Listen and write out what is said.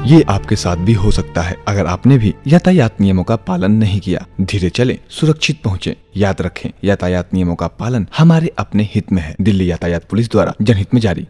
ये आपके साथ भी हो सकता है, अगर आपने भी यातायात नियमों का पालन नहीं किया। धीरे चले, सुरक्षित पहुँचे, याद रखें, यातायात नियमों का पालन हमारे अपने हित में है, दिल्ली यातायात पुलिस द्वारा जनहित में जारी।